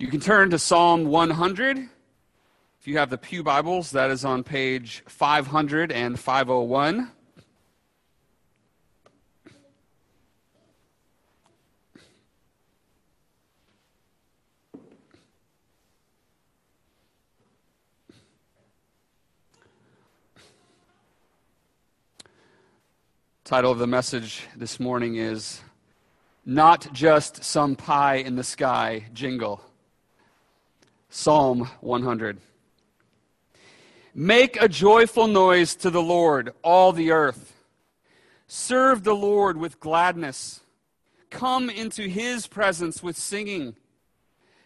You can turn to Psalm 100. If you have the Pew Bibles, that is on page 500 and 501. Title of the message this morning is Not Just Some Pie in the Sky Jingle. Psalm 100. Make a joyful noise to the Lord, all the earth. Serve the Lord with gladness. Come into his presence with singing.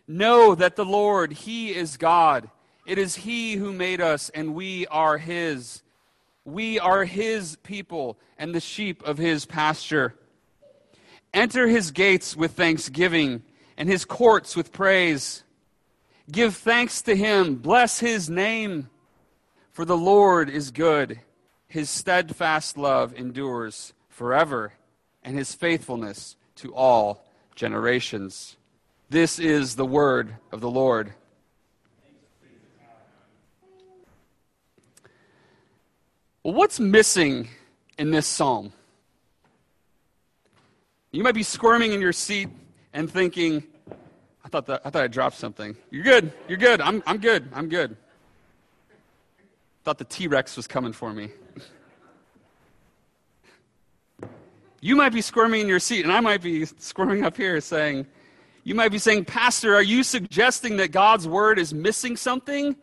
Know that the Lord, he is God. It is he who made us, and we are his. We are his people and the sheep of his pasture. Enter his gates with thanksgiving and his courts with praise. Give thanks to him, bless his name, for the Lord is good. His steadfast love endures forever, and his faithfulness to all generations. This is the word of the Lord. Well, what's missing in this psalm? You might be squirming in your seat and thinking, thought, that, I thought I dropped something. You're good. You're good. I'm, I'm good. I'm good. Thought the T Rex was coming for me. you might be squirming in your seat, and I might be squirming up here saying, You might be saying, Pastor, are you suggesting that God's word is missing something?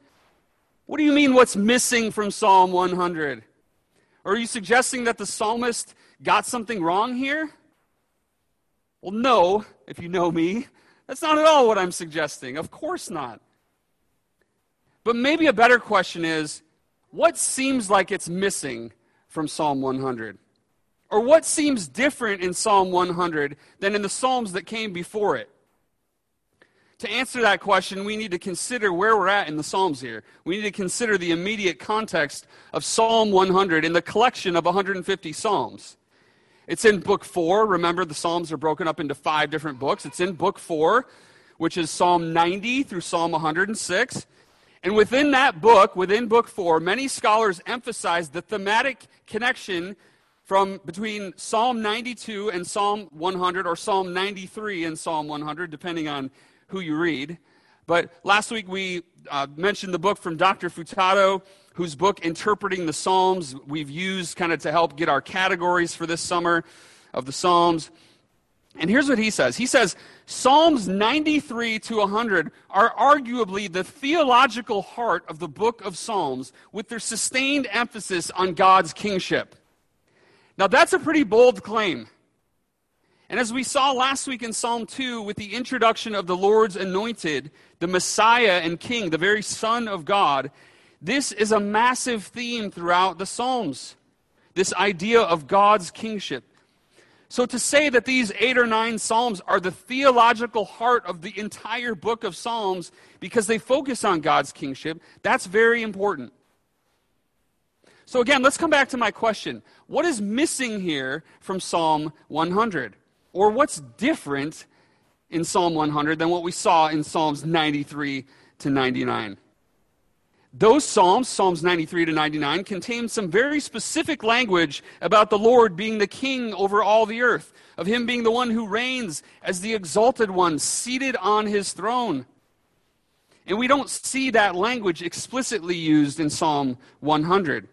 What do you mean, what's missing from Psalm 100? Or are you suggesting that the psalmist got something wrong here? Well, no, if you know me. That's not at all what I'm suggesting. Of course not. But maybe a better question is what seems like it's missing from Psalm 100? Or what seems different in Psalm 100 than in the Psalms that came before it? To answer that question, we need to consider where we're at in the Psalms here. We need to consider the immediate context of Psalm 100 in the collection of 150 Psalms. It's in book four. Remember, the Psalms are broken up into five different books. It's in book four, which is Psalm 90 through Psalm 106. And within that book, within book four, many scholars emphasize the thematic connection from between Psalm 92 and Psalm 100, or Psalm 93 and Psalm 100, depending on who you read. But last week we uh, mentioned the book from Dr. Futato, whose book, Interpreting the Psalms, we've used kind of to help get our categories for this summer of the Psalms. And here's what he says He says, Psalms 93 to 100 are arguably the theological heart of the book of Psalms, with their sustained emphasis on God's kingship. Now, that's a pretty bold claim. And as we saw last week in Psalm 2, with the introduction of the Lord's anointed, the Messiah and King, the very Son of God, this is a massive theme throughout the Psalms. This idea of God's kingship. So to say that these eight or nine Psalms are the theological heart of the entire book of Psalms because they focus on God's kingship, that's very important. So again, let's come back to my question. What is missing here from Psalm 100? Or what's different in Psalm 100 than what we saw in Psalms 93 to 99? Those Psalms, Psalms 93 to 99, contain some very specific language about the Lord being the king over all the earth, of him being the one who reigns as the exalted one, seated on his throne. And we don't see that language explicitly used in Psalm 100.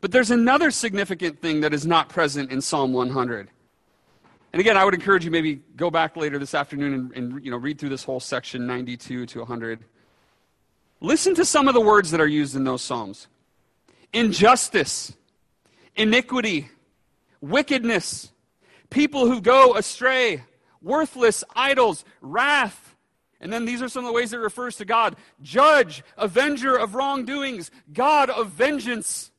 But there's another significant thing that is not present in Psalm 100. And again, I would encourage you maybe go back later this afternoon and, and you know, read through this whole section 92 to 100. Listen to some of the words that are used in those Psalms injustice, iniquity, wickedness, people who go astray, worthless idols, wrath. And then these are some of the ways it refers to God judge, avenger of wrongdoings, God of vengeance.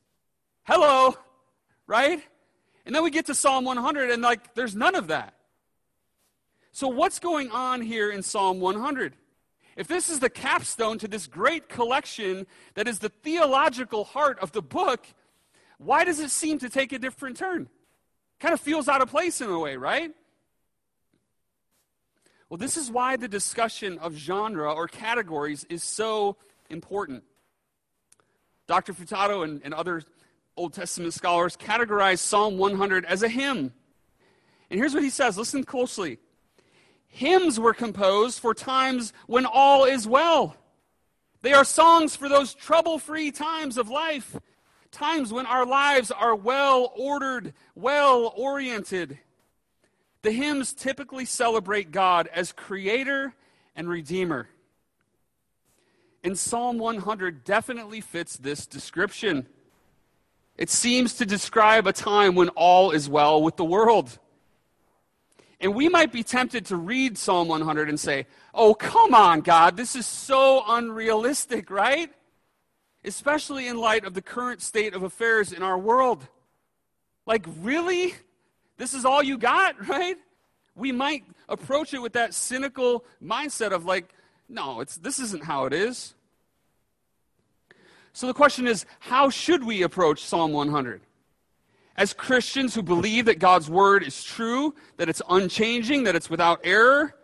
Hello, right? And then we get to Psalm 100, and like, there's none of that. So, what's going on here in Psalm 100? If this is the capstone to this great collection that is the theological heart of the book, why does it seem to take a different turn? Kind of feels out of place in a way, right? Well, this is why the discussion of genre or categories is so important. Dr. Futato and, and other Old Testament scholars categorize Psalm 100 as a hymn. And here's what he says listen closely. Hymns were composed for times when all is well. They are songs for those trouble free times of life, times when our lives are well ordered, well oriented. The hymns typically celebrate God as creator and redeemer. And Psalm 100 definitely fits this description. It seems to describe a time when all is well with the world. And we might be tempted to read Psalm 100 and say, oh, come on, God, this is so unrealistic, right? Especially in light of the current state of affairs in our world. Like, really? This is all you got, right? We might approach it with that cynical mindset of, like, no, it's, this isn't how it is. So the question is how should we approach Psalm 100? As Christians who believe that God's word is true, that it's unchanging, that it's without error,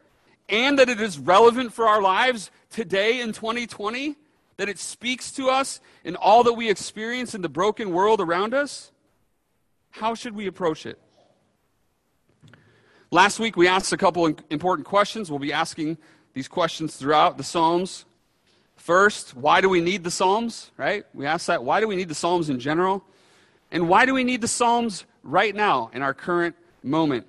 and that it is relevant for our lives today in 2020, that it speaks to us in all that we experience in the broken world around us, how should we approach it? Last week we asked a couple important questions. We'll be asking these questions throughout the Psalms. First, why do we need the Psalms, right? We asked that. Why do we need the Psalms in general? And why do we need the Psalms right now in our current moment?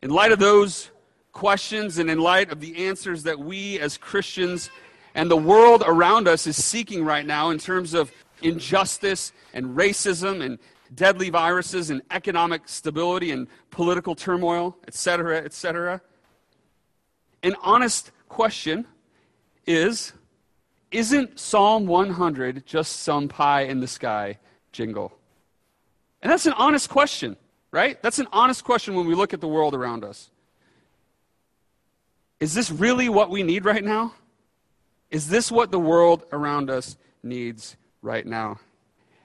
In light of those questions and in light of the answers that we as Christians and the world around us is seeking right now in terms of injustice and racism and deadly viruses and economic stability and political turmoil, etc., etc. An honest question is Isn't Psalm 100 just some pie in the sky jingle? And that's an honest question, right? That's an honest question when we look at the world around us. Is this really what we need right now? Is this what the world around us needs right now?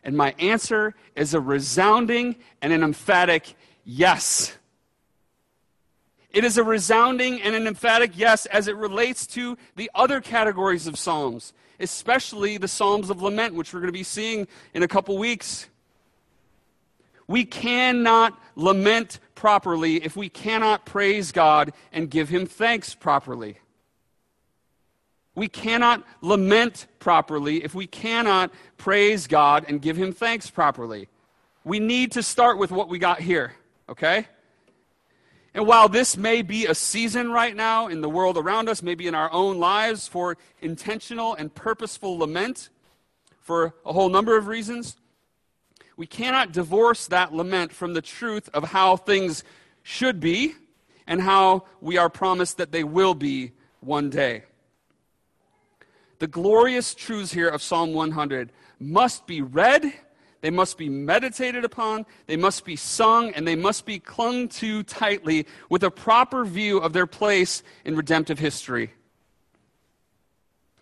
And my answer is a resounding and an emphatic yes. It is a resounding and an emphatic yes as it relates to the other categories of Psalms, especially the Psalms of Lament, which we're going to be seeing in a couple weeks. We cannot lament properly if we cannot praise God and give Him thanks properly. We cannot lament properly if we cannot praise God and give Him thanks properly. We need to start with what we got here, okay? And while this may be a season right now in the world around us, maybe in our own lives for intentional and purposeful lament for a whole number of reasons, we cannot divorce that lament from the truth of how things should be and how we are promised that they will be one day. The glorious truths here of Psalm 100 must be read they must be meditated upon, they must be sung, and they must be clung to tightly with a proper view of their place in redemptive history.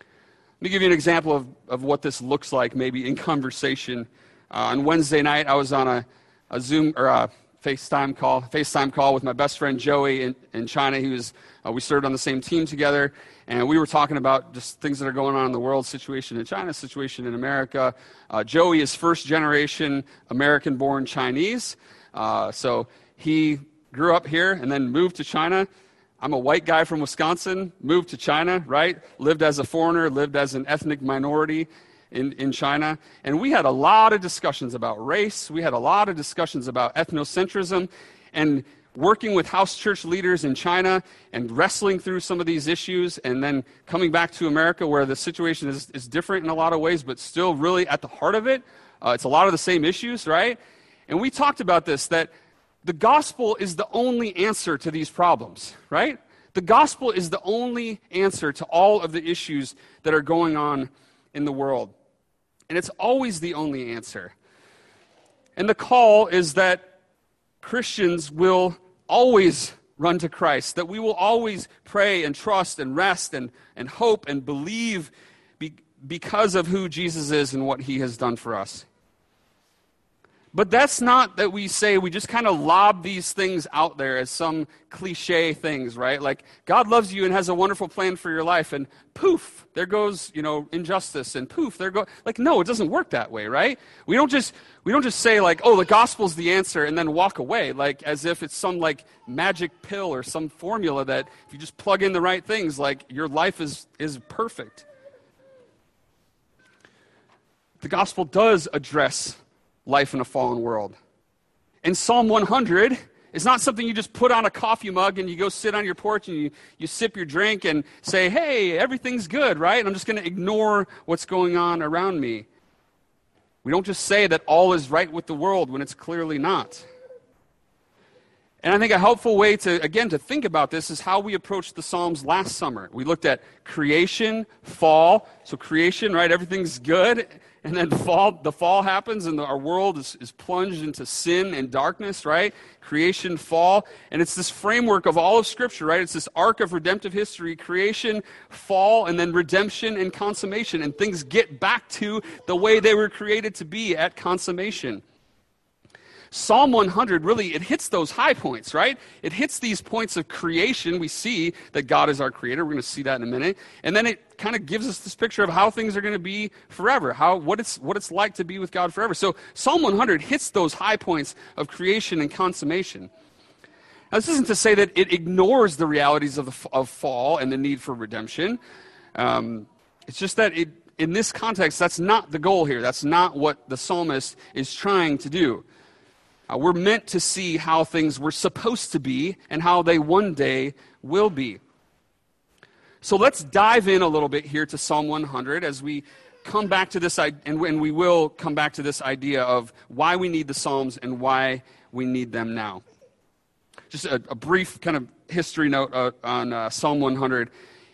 Let me give you an example of, of what this looks like, maybe in conversation. Uh, on Wednesday night, I was on a, a Zoom or a FaceTime call, FaceTime call with my best friend Joey in, in China. He was, uh, we served on the same team together, and we were talking about just things that are going on in the world, situation in China, situation in America. Uh, Joey is first generation American born Chinese. Uh, so he grew up here and then moved to China. I'm a white guy from Wisconsin, moved to China, right? Lived as a foreigner, lived as an ethnic minority in, in China. And we had a lot of discussions about race. We had a lot of discussions about ethnocentrism. And working with house church leaders in China and wrestling through some of these issues, and then coming back to America where the situation is, is different in a lot of ways, but still really at the heart of it. Uh, it's a lot of the same issues, right? And we talked about this that the gospel is the only answer to these problems, right? The gospel is the only answer to all of the issues that are going on in the world. And it's always the only answer. And the call is that Christians will always run to Christ, that we will always pray and trust and rest and, and hope and believe be, because of who Jesus is and what he has done for us. But that's not that we say we just kind of lob these things out there as some cliche things, right? Like God loves you and has a wonderful plan for your life, and poof, there goes you know injustice, and poof, there go. Like no, it doesn't work that way, right? We don't just we don't just say like, oh, the gospel's the answer, and then walk away, like as if it's some like magic pill or some formula that if you just plug in the right things, like your life is is perfect. The gospel does address life in a fallen world. And Psalm 100 is not something you just put on a coffee mug and you go sit on your porch and you, you sip your drink and say, hey, everything's good, right? And I'm just going to ignore what's going on around me. We don't just say that all is right with the world when it's clearly not. And I think a helpful way to, again, to think about this is how we approached the Psalms last summer. We looked at creation, fall. So creation, right? Everything's good and then fall, the fall happens and our world is, is plunged into sin and darkness right? Creation fall. And it's this framework of all of scripture right? It's this arc of redemptive history creation fall and then redemption and consummation. And things get back to the way they were created to be at consummation Psalm 100 really it hits those high points, right? It hits these points of creation. We see that God is our creator. We're going to see that in a minute. And then it kind of gives us this picture of how things are going to be forever, how what it's what it's like to be with God forever. So Psalm 100 hits those high points of creation and consummation. Now, this isn't to say that it ignores the realities of, the, of fall and the need for redemption. Um, it's just that it, in this context, that's not the goal here. That's not what the psalmist is trying to do. Uh, we're meant to see how things were supposed to be and how they one day will be. So let's dive in a little bit here to Psalm 100 as we come back to this, and we will come back to this idea of why we need the Psalms and why we need them now. Just a, a brief kind of history note uh, on uh, Psalm 100.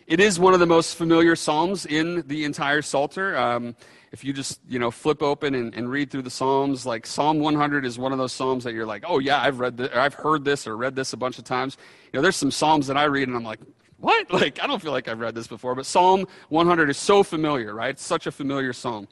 It is one of the most familiar Psalms in the entire Psalter. Um, if you just you know flip open and, and, read through the psalms like psalm 100 is one of those psalms that you're like oh yeah i've read this i've heard this or read this a bunch of times. You know there's some psalms that i read and i'm like what? Like i don't feel like i've read this before but psalm 100 is so familiar right? It's such a familiar psalm.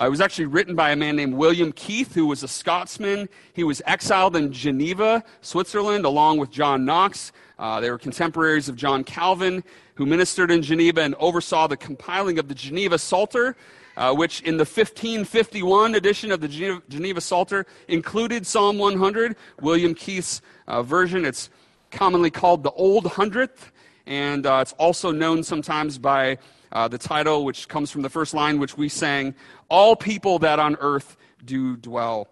Uh, it was actually written by a man named william Kethe who was a scotsman. He was exiled in geneva switzerland along with john knox. Uh, they were contemporaries of john calvin who ministered in geneva and oversaw the compiling of the geneva psalter uh, which in the 1551 edition of the Geneva, Geneva, Psalter included Psalm 100, William Kethe's uh, version. It's commonly called the Old Hundredth, and uh, it's also known sometimes by uh, the title, which comes from the first line, which we sang All people that on earth do dwell.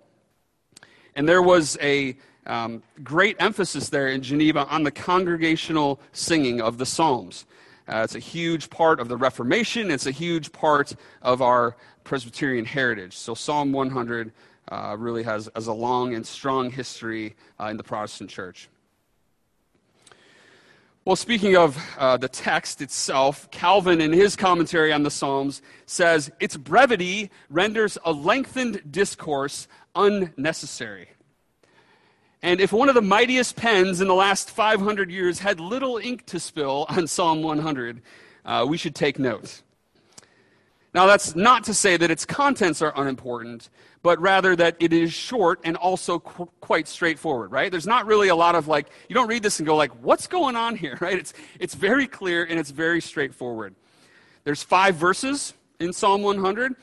And there was a um, great emphasis there in Geneva on the congregational singing of the Psalms. Uh, it's a huge part of the Reformation. It's a huge part of our Presbyterian heritage. So Psalm 100 uh, really has, has a long and strong history uh, in the Protestant church. Well, speaking of uh, the text itself, Calvin, in his commentary on the Psalms, says its brevity renders a lengthened discourse unnecessary. And if one of the mightiest pens in the last 500 years had little ink to spill on Psalm 100, uh, we should take note. Now, that's not to say that its contents are unimportant, but rather that it is short and also qu- quite straightforward, right? There's not really a lot of like, you don't read this and go like, what's going on here, right? It's, it's very clear and it's very straightforward. There's five verses in Psalm 100.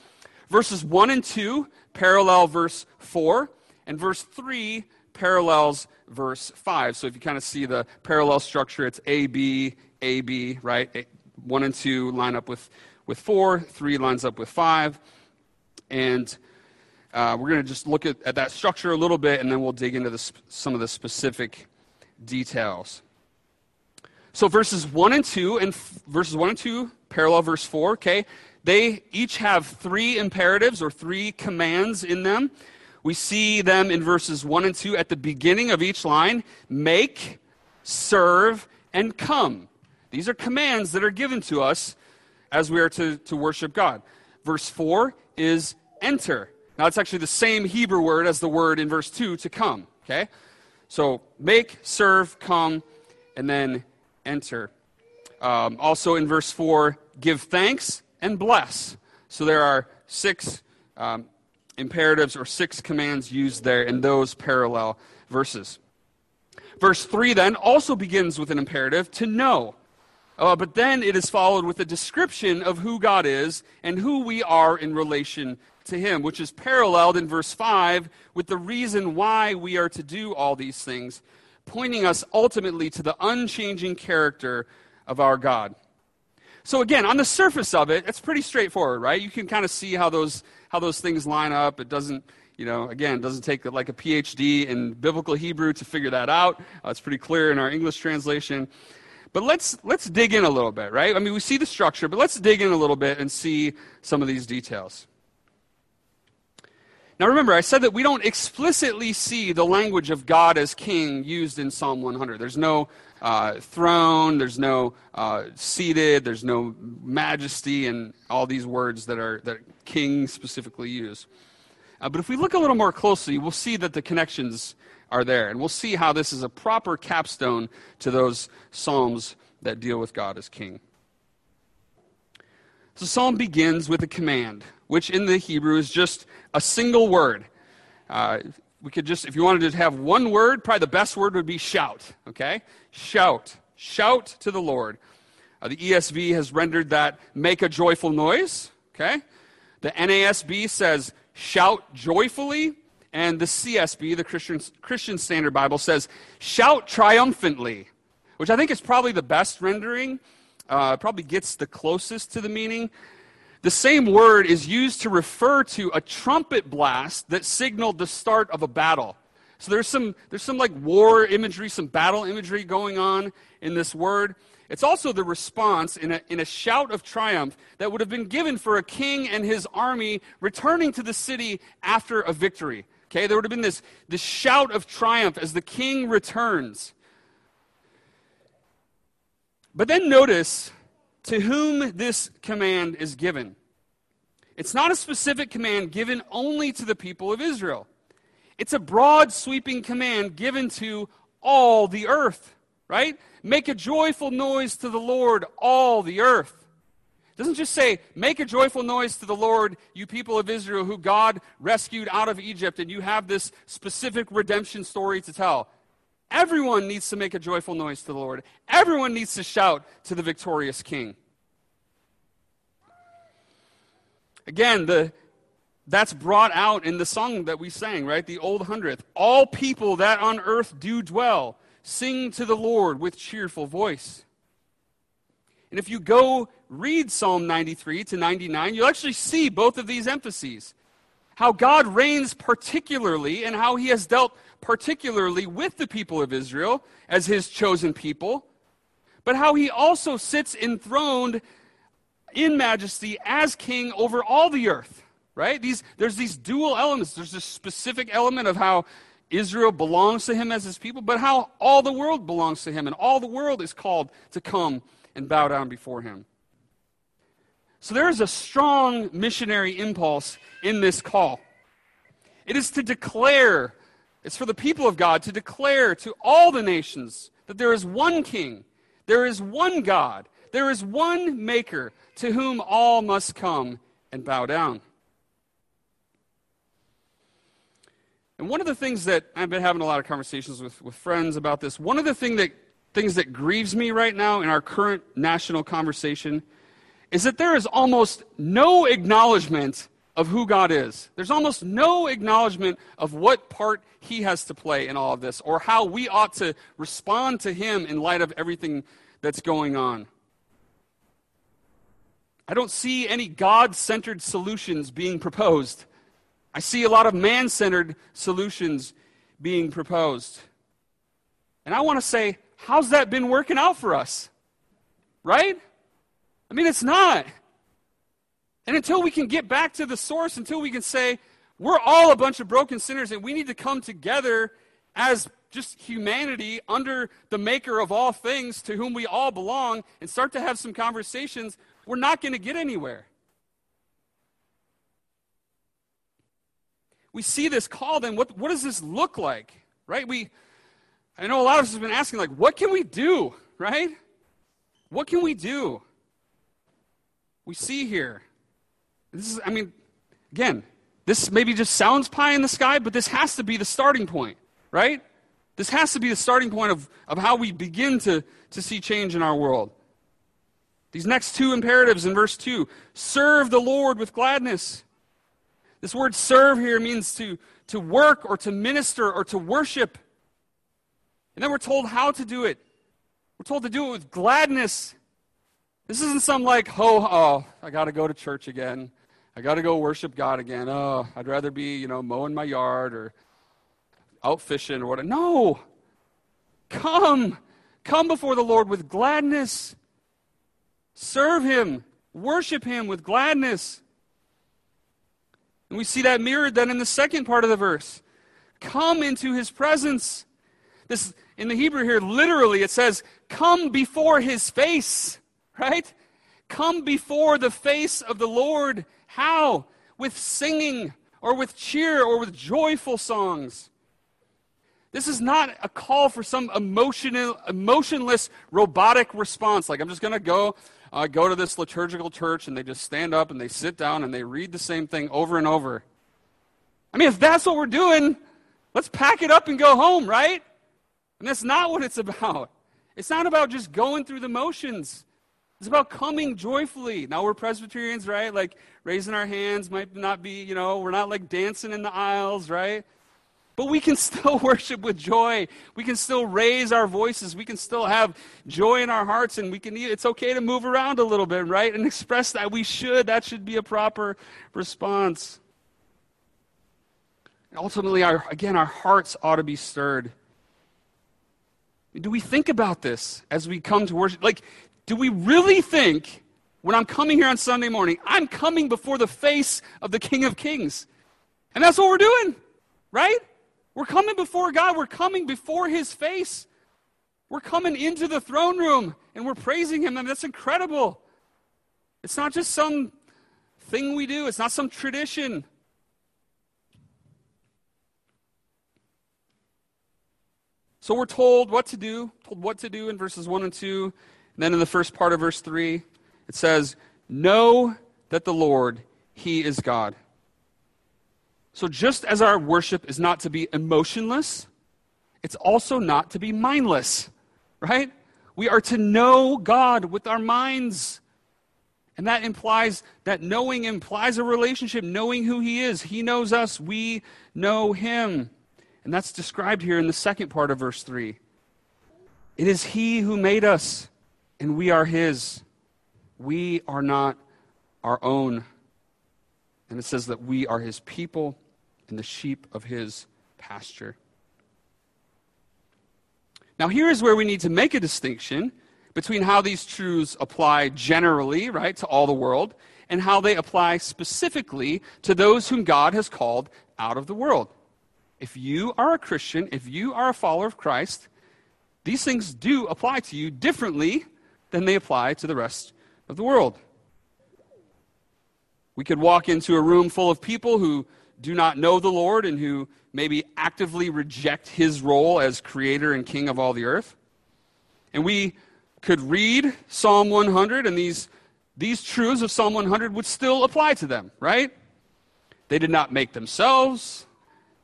Verses 1 and 2 parallel verse 4, and verse 3 parallels verse 5. So if you kind of see the parallel structure, it's A, B, A, B, right? 1 and 2 line up with, with 4, 3 lines up with 5. And uh, we're going to just look at, at that structure a little bit, and then we'll dig into the, some of the specific details. So verses 1 and 2, and f- verses 1 and 2 parallel verse 4, okay? They each have three imperatives or three commands in them. We see them in verses 1 and 2 at the beginning of each line make, serve, and come. These are commands that are given to us as we are to, to worship God. Verse 4 is enter. Now, it's actually the same Hebrew word as the word in verse 2 to come. Okay? So, make, serve, come, and then enter. Um, also in verse 4, give thanks and bless. So, there are six um, imperatives or six commands used there in those parallel verses. Verse 3 then also begins with an imperative to know. Uh, but then it is followed with a description of who God is and who we are in relation to Him, which is paralleled in verse 5 with the reason why we are to do all these things, pointing us ultimately to the unchanging character of our God. So again, on the surface of it, it's pretty straightforward, right? You can kind of see how those how those things line up. It doesn't, you know, again, doesn't take like a PhD in biblical Hebrew to figure that out. Uh, it's pretty clear in our English translation. But let's let's dig in a little bit, right? I mean, we see the structure, but let's dig in a little bit and see some of these details. Now remember, I said that we don't explicitly see the language of God as king used in Psalm 100. There's no uh, throne, there's no uh, seated, there's no majesty, and all these words that are that king specifically use. Uh, but if we look a little more closely, we'll see that the connections are there. And we'll see how this is a proper capstone to those Psalms that deal with God as King. So, Psalm begins with a command, which in the Hebrew is just a single word. Uh, we could just, if you wanted to have one word, probably the best word would be shout, okay? Shout. Shout to the Lord. Uh, the ESV has rendered that make a joyful noise, okay? The NASB says shout joyfully and the CSB, the Christian, Christian Standard Bible, says, shout triumphantly, which I think is probably the best rendering, uh, probably gets the closest to the meaning. The same word is used to refer to a trumpet blast that signaled the start of a battle. So there's some, there's some like war imagery, some battle imagery going on in this word. It's also the response in a, in a shout of triumph that would have been given for a king and his army returning to the city after a victory. Okay, there would have been this, this shout of triumph as the king returns. But then notice to whom this command is given. It's not a specific command given only to the people of Israel. It's a broad, sweeping command given to all the earth, right? Make a joyful noise to the Lord, all the earth. Doesn't just say, make a joyful noise to the Lord, you people of Israel who God rescued out of Egypt, and you have this specific redemption story to tell. Everyone needs to make a joyful noise to the Lord. Everyone needs to shout to the victorious King. Again, the, that's brought out in the song that we sang, right? The Old Hundredth. All people that on earth do dwell, sing to the Lord with cheerful voice. And if you go read Psalm 93 to 99, you'll actually see both of these emphases. How God reigns particularly and how he has dealt particularly with the people of Israel as his chosen people, but how he also sits enthroned in majesty as king over all the earth. Right? These, there's these dual elements. There's this specific element of how Israel belongs to him as his people, but how all the world belongs to him, and all the world is called to come and bow down before him. So there is a strong missionary impulse in this call. It is to declare, it's for the people of God to declare to all the nations that there is one king, there is one God, there is one maker to whom all must come and bow down. And one of the things that I've been having a lot of conversations with, with friends about this, one of the thing that things that grieves me right now in our current national conversation is that there is almost no acknowledgement of who God is. There's almost no acknowledgement of what part He has to play in all of this or how we ought to respond to Him in light of everything that's going on. I don't see any God centered solutions being proposed. I see a lot of man centered solutions being proposed. And I want to say, how's that been working out for us? Right? I mean, it's not. And until we can get back to the source, until we can say, we're all a bunch of broken sinners and we need to come together as just humanity under the maker of all things to whom we all belong and start to have some conversations, we're not going to get anywhere. We see this call, then what, what does this look like? Right? We I know a lot of us have been asking, like, what can we do, right? What can we do? We see here. This is, I mean, again, This maybe just sounds pie in the sky, but this has to be the starting point, right? This has to be the starting point of, of how we begin to, to see change in our world. These next two imperatives in verse 2 serve the Lord with gladness. This word serve here means to, to work or to minister or to worship. And then we're told how to do it. We're told to do it with gladness. This isn't some like, ho, oh, I got to go to church again. I got to go worship God again. Oh, I'd rather be, you know, mowing my yard or out fishing or whatever. No. Come. Come before the Lord with gladness. Serve Him. Worship Him with gladness. And we see that mirrored then in the second part of the verse. Come into His presence. This in the Hebrew here, literally, it says, come before His face, right? Come before the face of the Lord. How? With singing or with cheer or with joyful songs. This is not a call for some emotional, emotionless, robotic response. Like, I'm just going to go, uh, go to this liturgical church and they just stand up and they sit down and they read the same thing over and over. I mean, if that's what we're doing, let's pack it up and go home, right? And that's not what it's about. It's not about just going through the motions. It's about coming joyfully. Now we're Presbyterians, right? Like raising our hands might not be, you know, we're not like dancing in the aisles, right? But we can still worship with joy. We can still raise our voices. We can still have joy in our hearts, and we can. It's okay to move around a little bit, right, and express that. We should. That should be a proper response. And ultimately, our, again, our hearts ought to be stirred. Do we think about this as we come to worship? Like, do we really think when I'm coming here on Sunday morning, I'm coming before the face of the King of Kings? And that's what we're doing, right? We're coming before God. We're coming before His face. We're coming into the throne room and we're praising Him. I mean, that's incredible. It's not just some thing we do, it's not some tradition. So we're told what to do, told what to do in verses 1 and 2. Then in the first part of verse 3, it says, Know that the Lord, He is God. So, just as our worship is not to be emotionless, it's also not to be mindless, right? We are to know God with our minds. And that implies that knowing implies a relationship, knowing who He is. He knows us, we know Him. And that's described here in the second part of verse 3. It is He who made us, and we are His. We are not our own. And it says that we are His people and the sheep of his pasture. Now, here is where we need to make a distinction between how these truths apply generally, right, to all the world, and how they apply specifically to those whom God has called out of the world. If you are a Christian, if you are a follower of Christ, these things do apply to you differently than they apply to the rest of the world. We could walk into a room full of people who do not know the Lord and who maybe actively reject his role as creator and king of all the earth. And we could read Psalm 100, and these, these truths of Psalm 100 would still apply to them, right? They did not make themselves,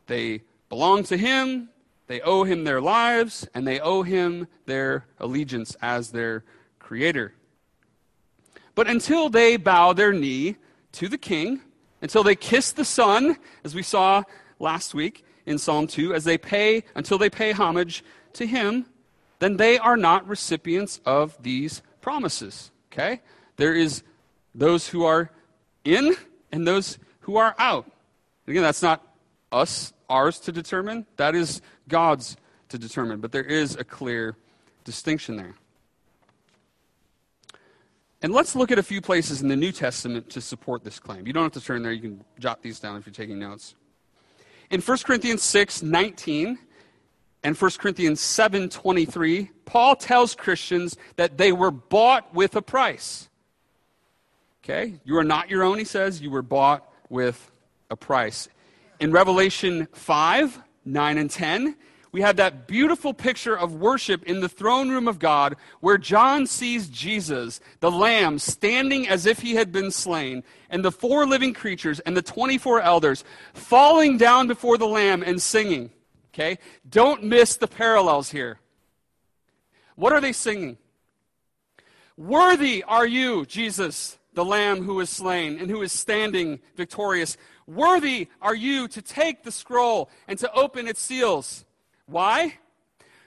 they belong to him, they owe him their lives, and they owe him their allegiance as their creator. But until they bow their knee to the king, until they kiss the Son, as we saw last week in Psalm 2, as they pay, until they pay homage to Him, then they are not recipients of these promises. Okay? There is those who are in and those who are out. Again, that's not us, ours to determine. That is God's to determine. But there is a clear distinction there. And let's look at a few places in the New Testament to support this claim. You don't have to turn there, you can jot these down if you're taking notes. In 1 Corinthians 6 19 and 1 Corinthians 7 23, Paul tells Christians that they were bought with a price. Okay? You are not your own, he says. You were bought with a price. In Revelation 5 9 and 10, we have that beautiful picture of worship in the throne room of God where John sees Jesus, the Lamb, standing as if he had been slain, and the four living creatures and the 24 elders falling down before the Lamb and singing. Okay? Don't miss the parallels here. What are they singing? Worthy are you, Jesus, the Lamb who is slain and who is standing victorious. Worthy are you to take the scroll and to open its seals. Why?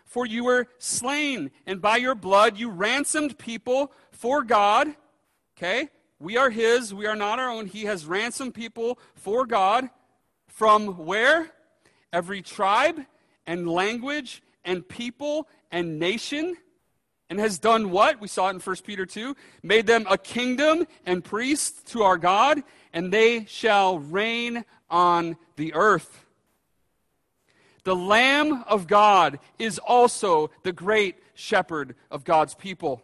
For you were slain, and by your blood you ransomed people for God. Okay? We are His, we are not our own. He has ransomed people for God from where? Every tribe and language and people and nation. And has done what? We saw it in 1 Peter 2. Made them a kingdom and priests to our God, and they shall reign on the earth. The Lamb of God is also the great shepherd of God's people.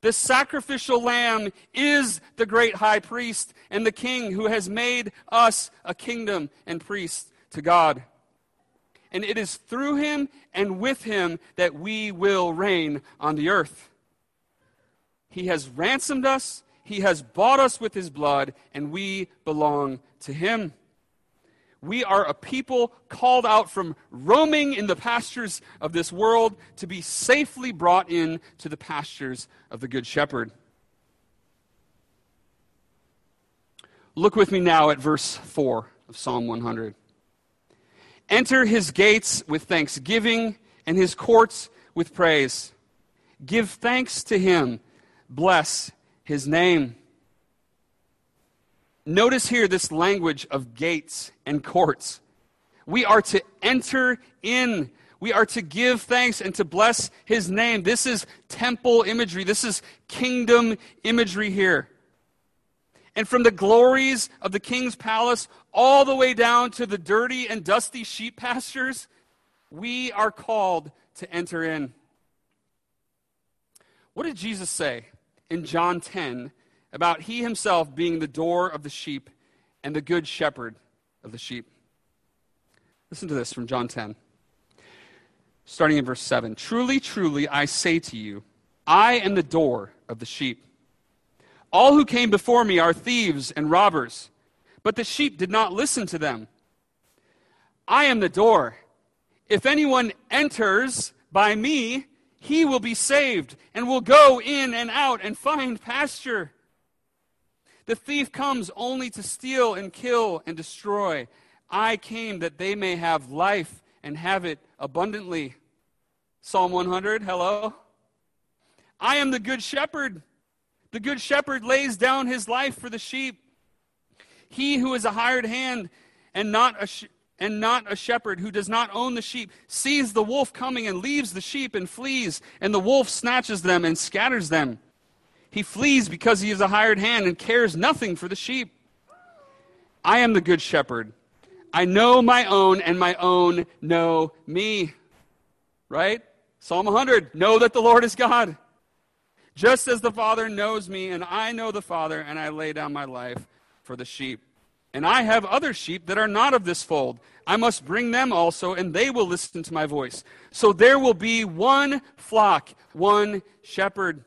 The sacrificial lamb is the great high priest and the king who has made us a kingdom and priest to God. And it is through him and with him that we will reign on the earth. He has ransomed us, he has bought us with his blood, and we belong to him. We are a people called out from roaming in the pastures of this world to be safely brought in to the pastures of the Good Shepherd. Look with me now at verse 4 of Psalm 100. Enter his gates with thanksgiving and his courts with praise. Give thanks to him. Bless his name. Notice here this language of gates and courts. We are to enter in. We are to give thanks and to bless his name. This is temple imagery. This is kingdom imagery here. And from the glories of the king's palace all the way down to the dirty and dusty sheep pastures, we are called to enter in. What did Jesus say in John 10 about he himself being the door of the sheep and the good shepherd of the sheep. Listen to this from John 10, starting in verse 7. Truly, truly, I say to you, I am the door of the sheep. All who came before me are thieves and robbers, but the sheep did not listen to them. I am the door. If anyone enters by me, he will be saved and will go in and out and find pasture. The thief comes only to steal and kill and destroy. I came that they may have life and have it abundantly. Psalm 100, hello. I am the good shepherd. The good shepherd lays down his life for the sheep. He who is a hired hand and not a, sh- and not a shepherd who does not own the sheep sees the wolf coming and leaves the sheep and flees, and the wolf snatches them and scatters them. He flees because he is a hired hand and cares nothing for the sheep. I am the good shepherd. I know my own, and my own know me. Right? Psalm 100 Know that the Lord is God. Just as the Father knows me, and I know the Father, and I lay down my life for the sheep. And I have other sheep that are not of this fold. I must bring them also, and they will listen to my voice. So there will be one flock, one shepherd.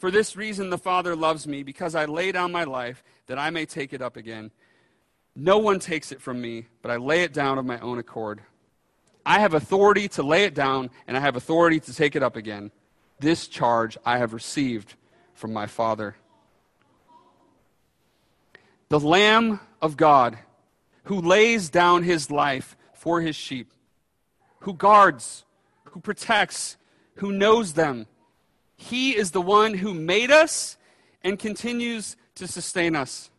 For this reason, the Father loves me, because I lay down my life that I may take it up again. No one takes it from me, but I lay it down of my own accord. I have authority to lay it down, and I have authority to take it up again. This charge I have received from my Father. The Lamb of God, who lays down his life for his sheep, who guards, who protects, who knows them he is the one who made us and continues to sustain us.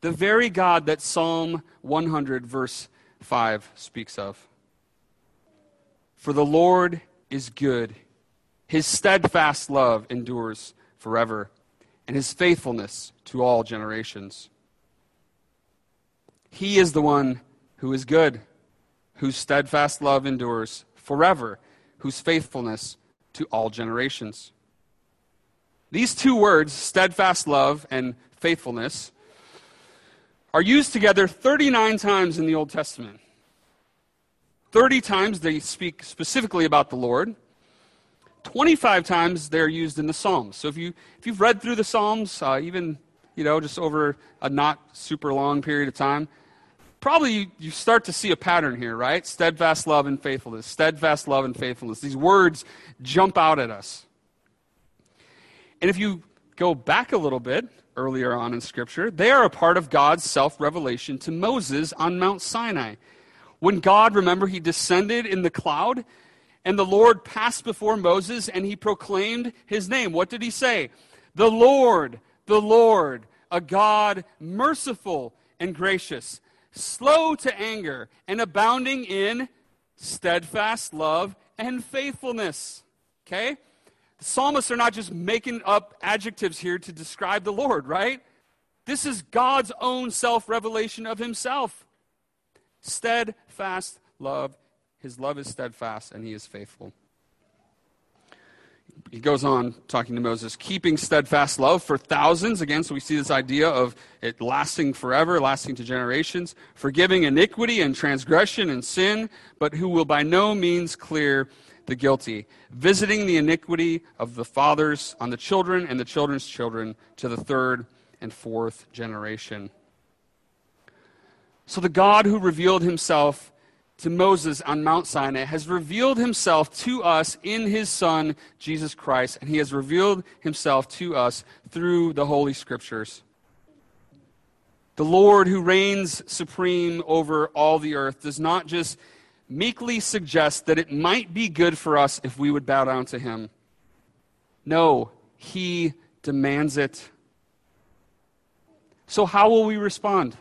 The very God that Psalm 100, verse 5, speaks of. For the Lord is good, his steadfast love endures forever, and his faithfulness to all generations. He is the one who is good, whose steadfast love endures forever, whose faithfulness to all generations. These two words, steadfast love and faithfulness, are used together 39 times in the Old Testament. 30 times they speak specifically about the Lord. 25 times they're used in the Psalms. So if, you, if you've read through the Psalms, uh, even you know, just over a not super long period of time, probably you, start to see a pattern here, right? Steadfast love and faithfulness, steadfast love and faithfulness. These words jump out at us. And if you go back a little bit earlier on in Scripture, they are a part of God's self revelation to Moses on Mount Sinai. When God, remember, he descended in the cloud and the Lord passed before Moses and he proclaimed his name. What did he say? The Lord, the Lord, a God merciful and gracious, slow to anger, and abounding in steadfast love and faithfulness. Okay? The psalmists are not just making up adjectives here to describe the Lord, right? This is God's own self revelation of himself. Steadfast love. His love is steadfast, and he is faithful he goes on talking to Moses, keeping steadfast love for thousands. Again, so we see this idea of it lasting forever, lasting to generations, forgiving iniquity and transgression and sin, but who will by no means clear the guilty, visiting the iniquity of the fathers on the children and the children's children to the third and fourth generation. So the God who revealed himself to Moses on Mount Sinai has revealed himself to us in his Son, Jesus Christ, and he has revealed himself to us through the Holy Scriptures. The Lord who reigns supreme over all the earth does not just meekly suggest that it might be good for us if we would bow down to him. No, he demands it. So, how will we respond?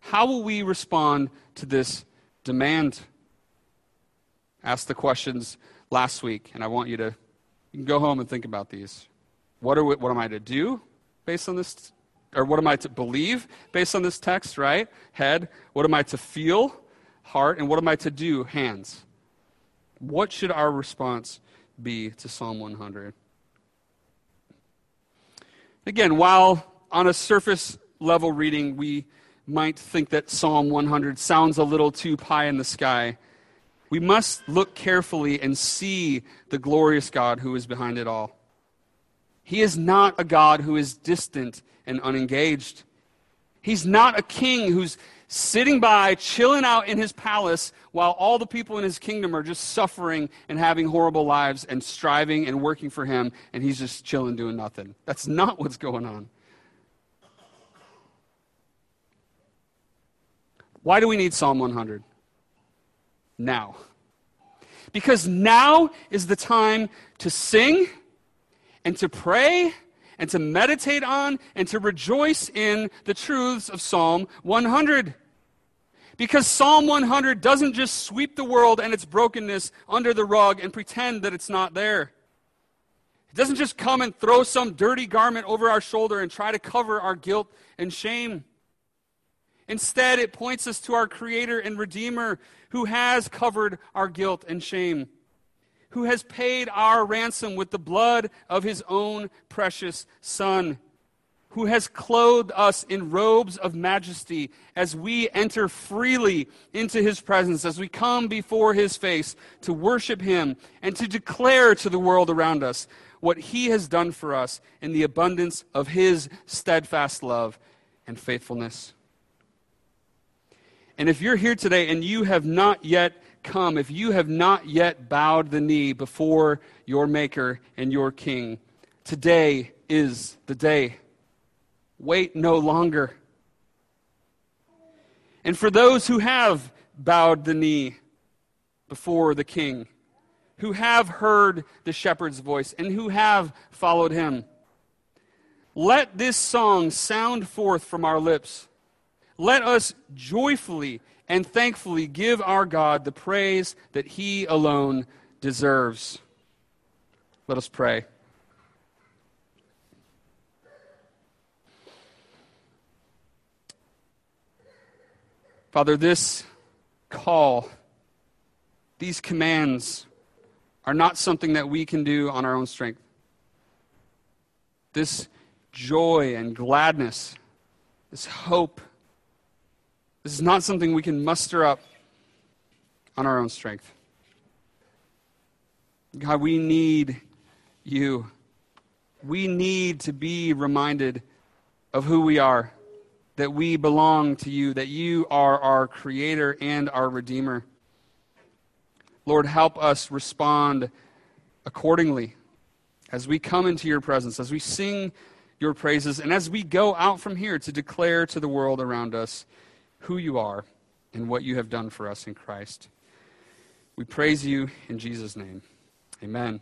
How will we respond to this demand. Ask the questions last week, and I want you to you go home and think about these. What, are we, what am I to do based on this? Or what am I to believe based on this text, right? Head. What am I to feel? Heart. And what am I to do? Hands. What should our response be to Psalm 100? Again, while on a surface level reading, we might think that Psalm 100 sounds a little too pie in the sky, we must look carefully and see the glorious God who is behind it all. He is not a God who is distant and unengaged. He's not a king who's sitting by, chilling out in his palace, while all the people in his kingdom are just suffering and having horrible lives and striving and working for him, and he's just chilling doing nothing. That's not what's going on. Why do we need Psalm 100? Now. Because now is the time to sing and to pray and to meditate on and to rejoice in the truths of Psalm 100. Because Psalm 100 doesn't just sweep the world and its brokenness under the rug and pretend that it's not there. It doesn't just come and throw some dirty garment over our shoulder and try to cover our guilt and shame. Instead, it points us to our Creator and Redeemer who has covered our guilt and shame, who has paid our ransom with the blood of His own precious Son, who has clothed us in robes of majesty as we enter freely into His presence, as we come before His face to worship Him and to declare to the world around us what He has done for us in the abundance of His steadfast love and faithfulness. And if you're here today and you have not yet come, if you have not yet bowed the knee before your Maker and your King, today is the day. Wait no longer. And for those who have bowed the knee before the King, who have heard the shepherd's voice, and who have followed him, let this song sound forth from our lips let us joyfully and thankfully give our God the praise that he alone deserves. Let us pray. Father, this call, these commands, are not something that we can do on our own strength. This joy and gladness, this hope, this is not something we can muster up on our own strength. God, we need you. We need to be reminded of who we are, that we belong to you, that you are our creator and our redeemer. Lord, help us respond accordingly as we come into your presence, as we sing your praises, and as we go out from here to declare to the world around us who you are and what you have done for us in Christ. We praise you in Jesus' name. Amen.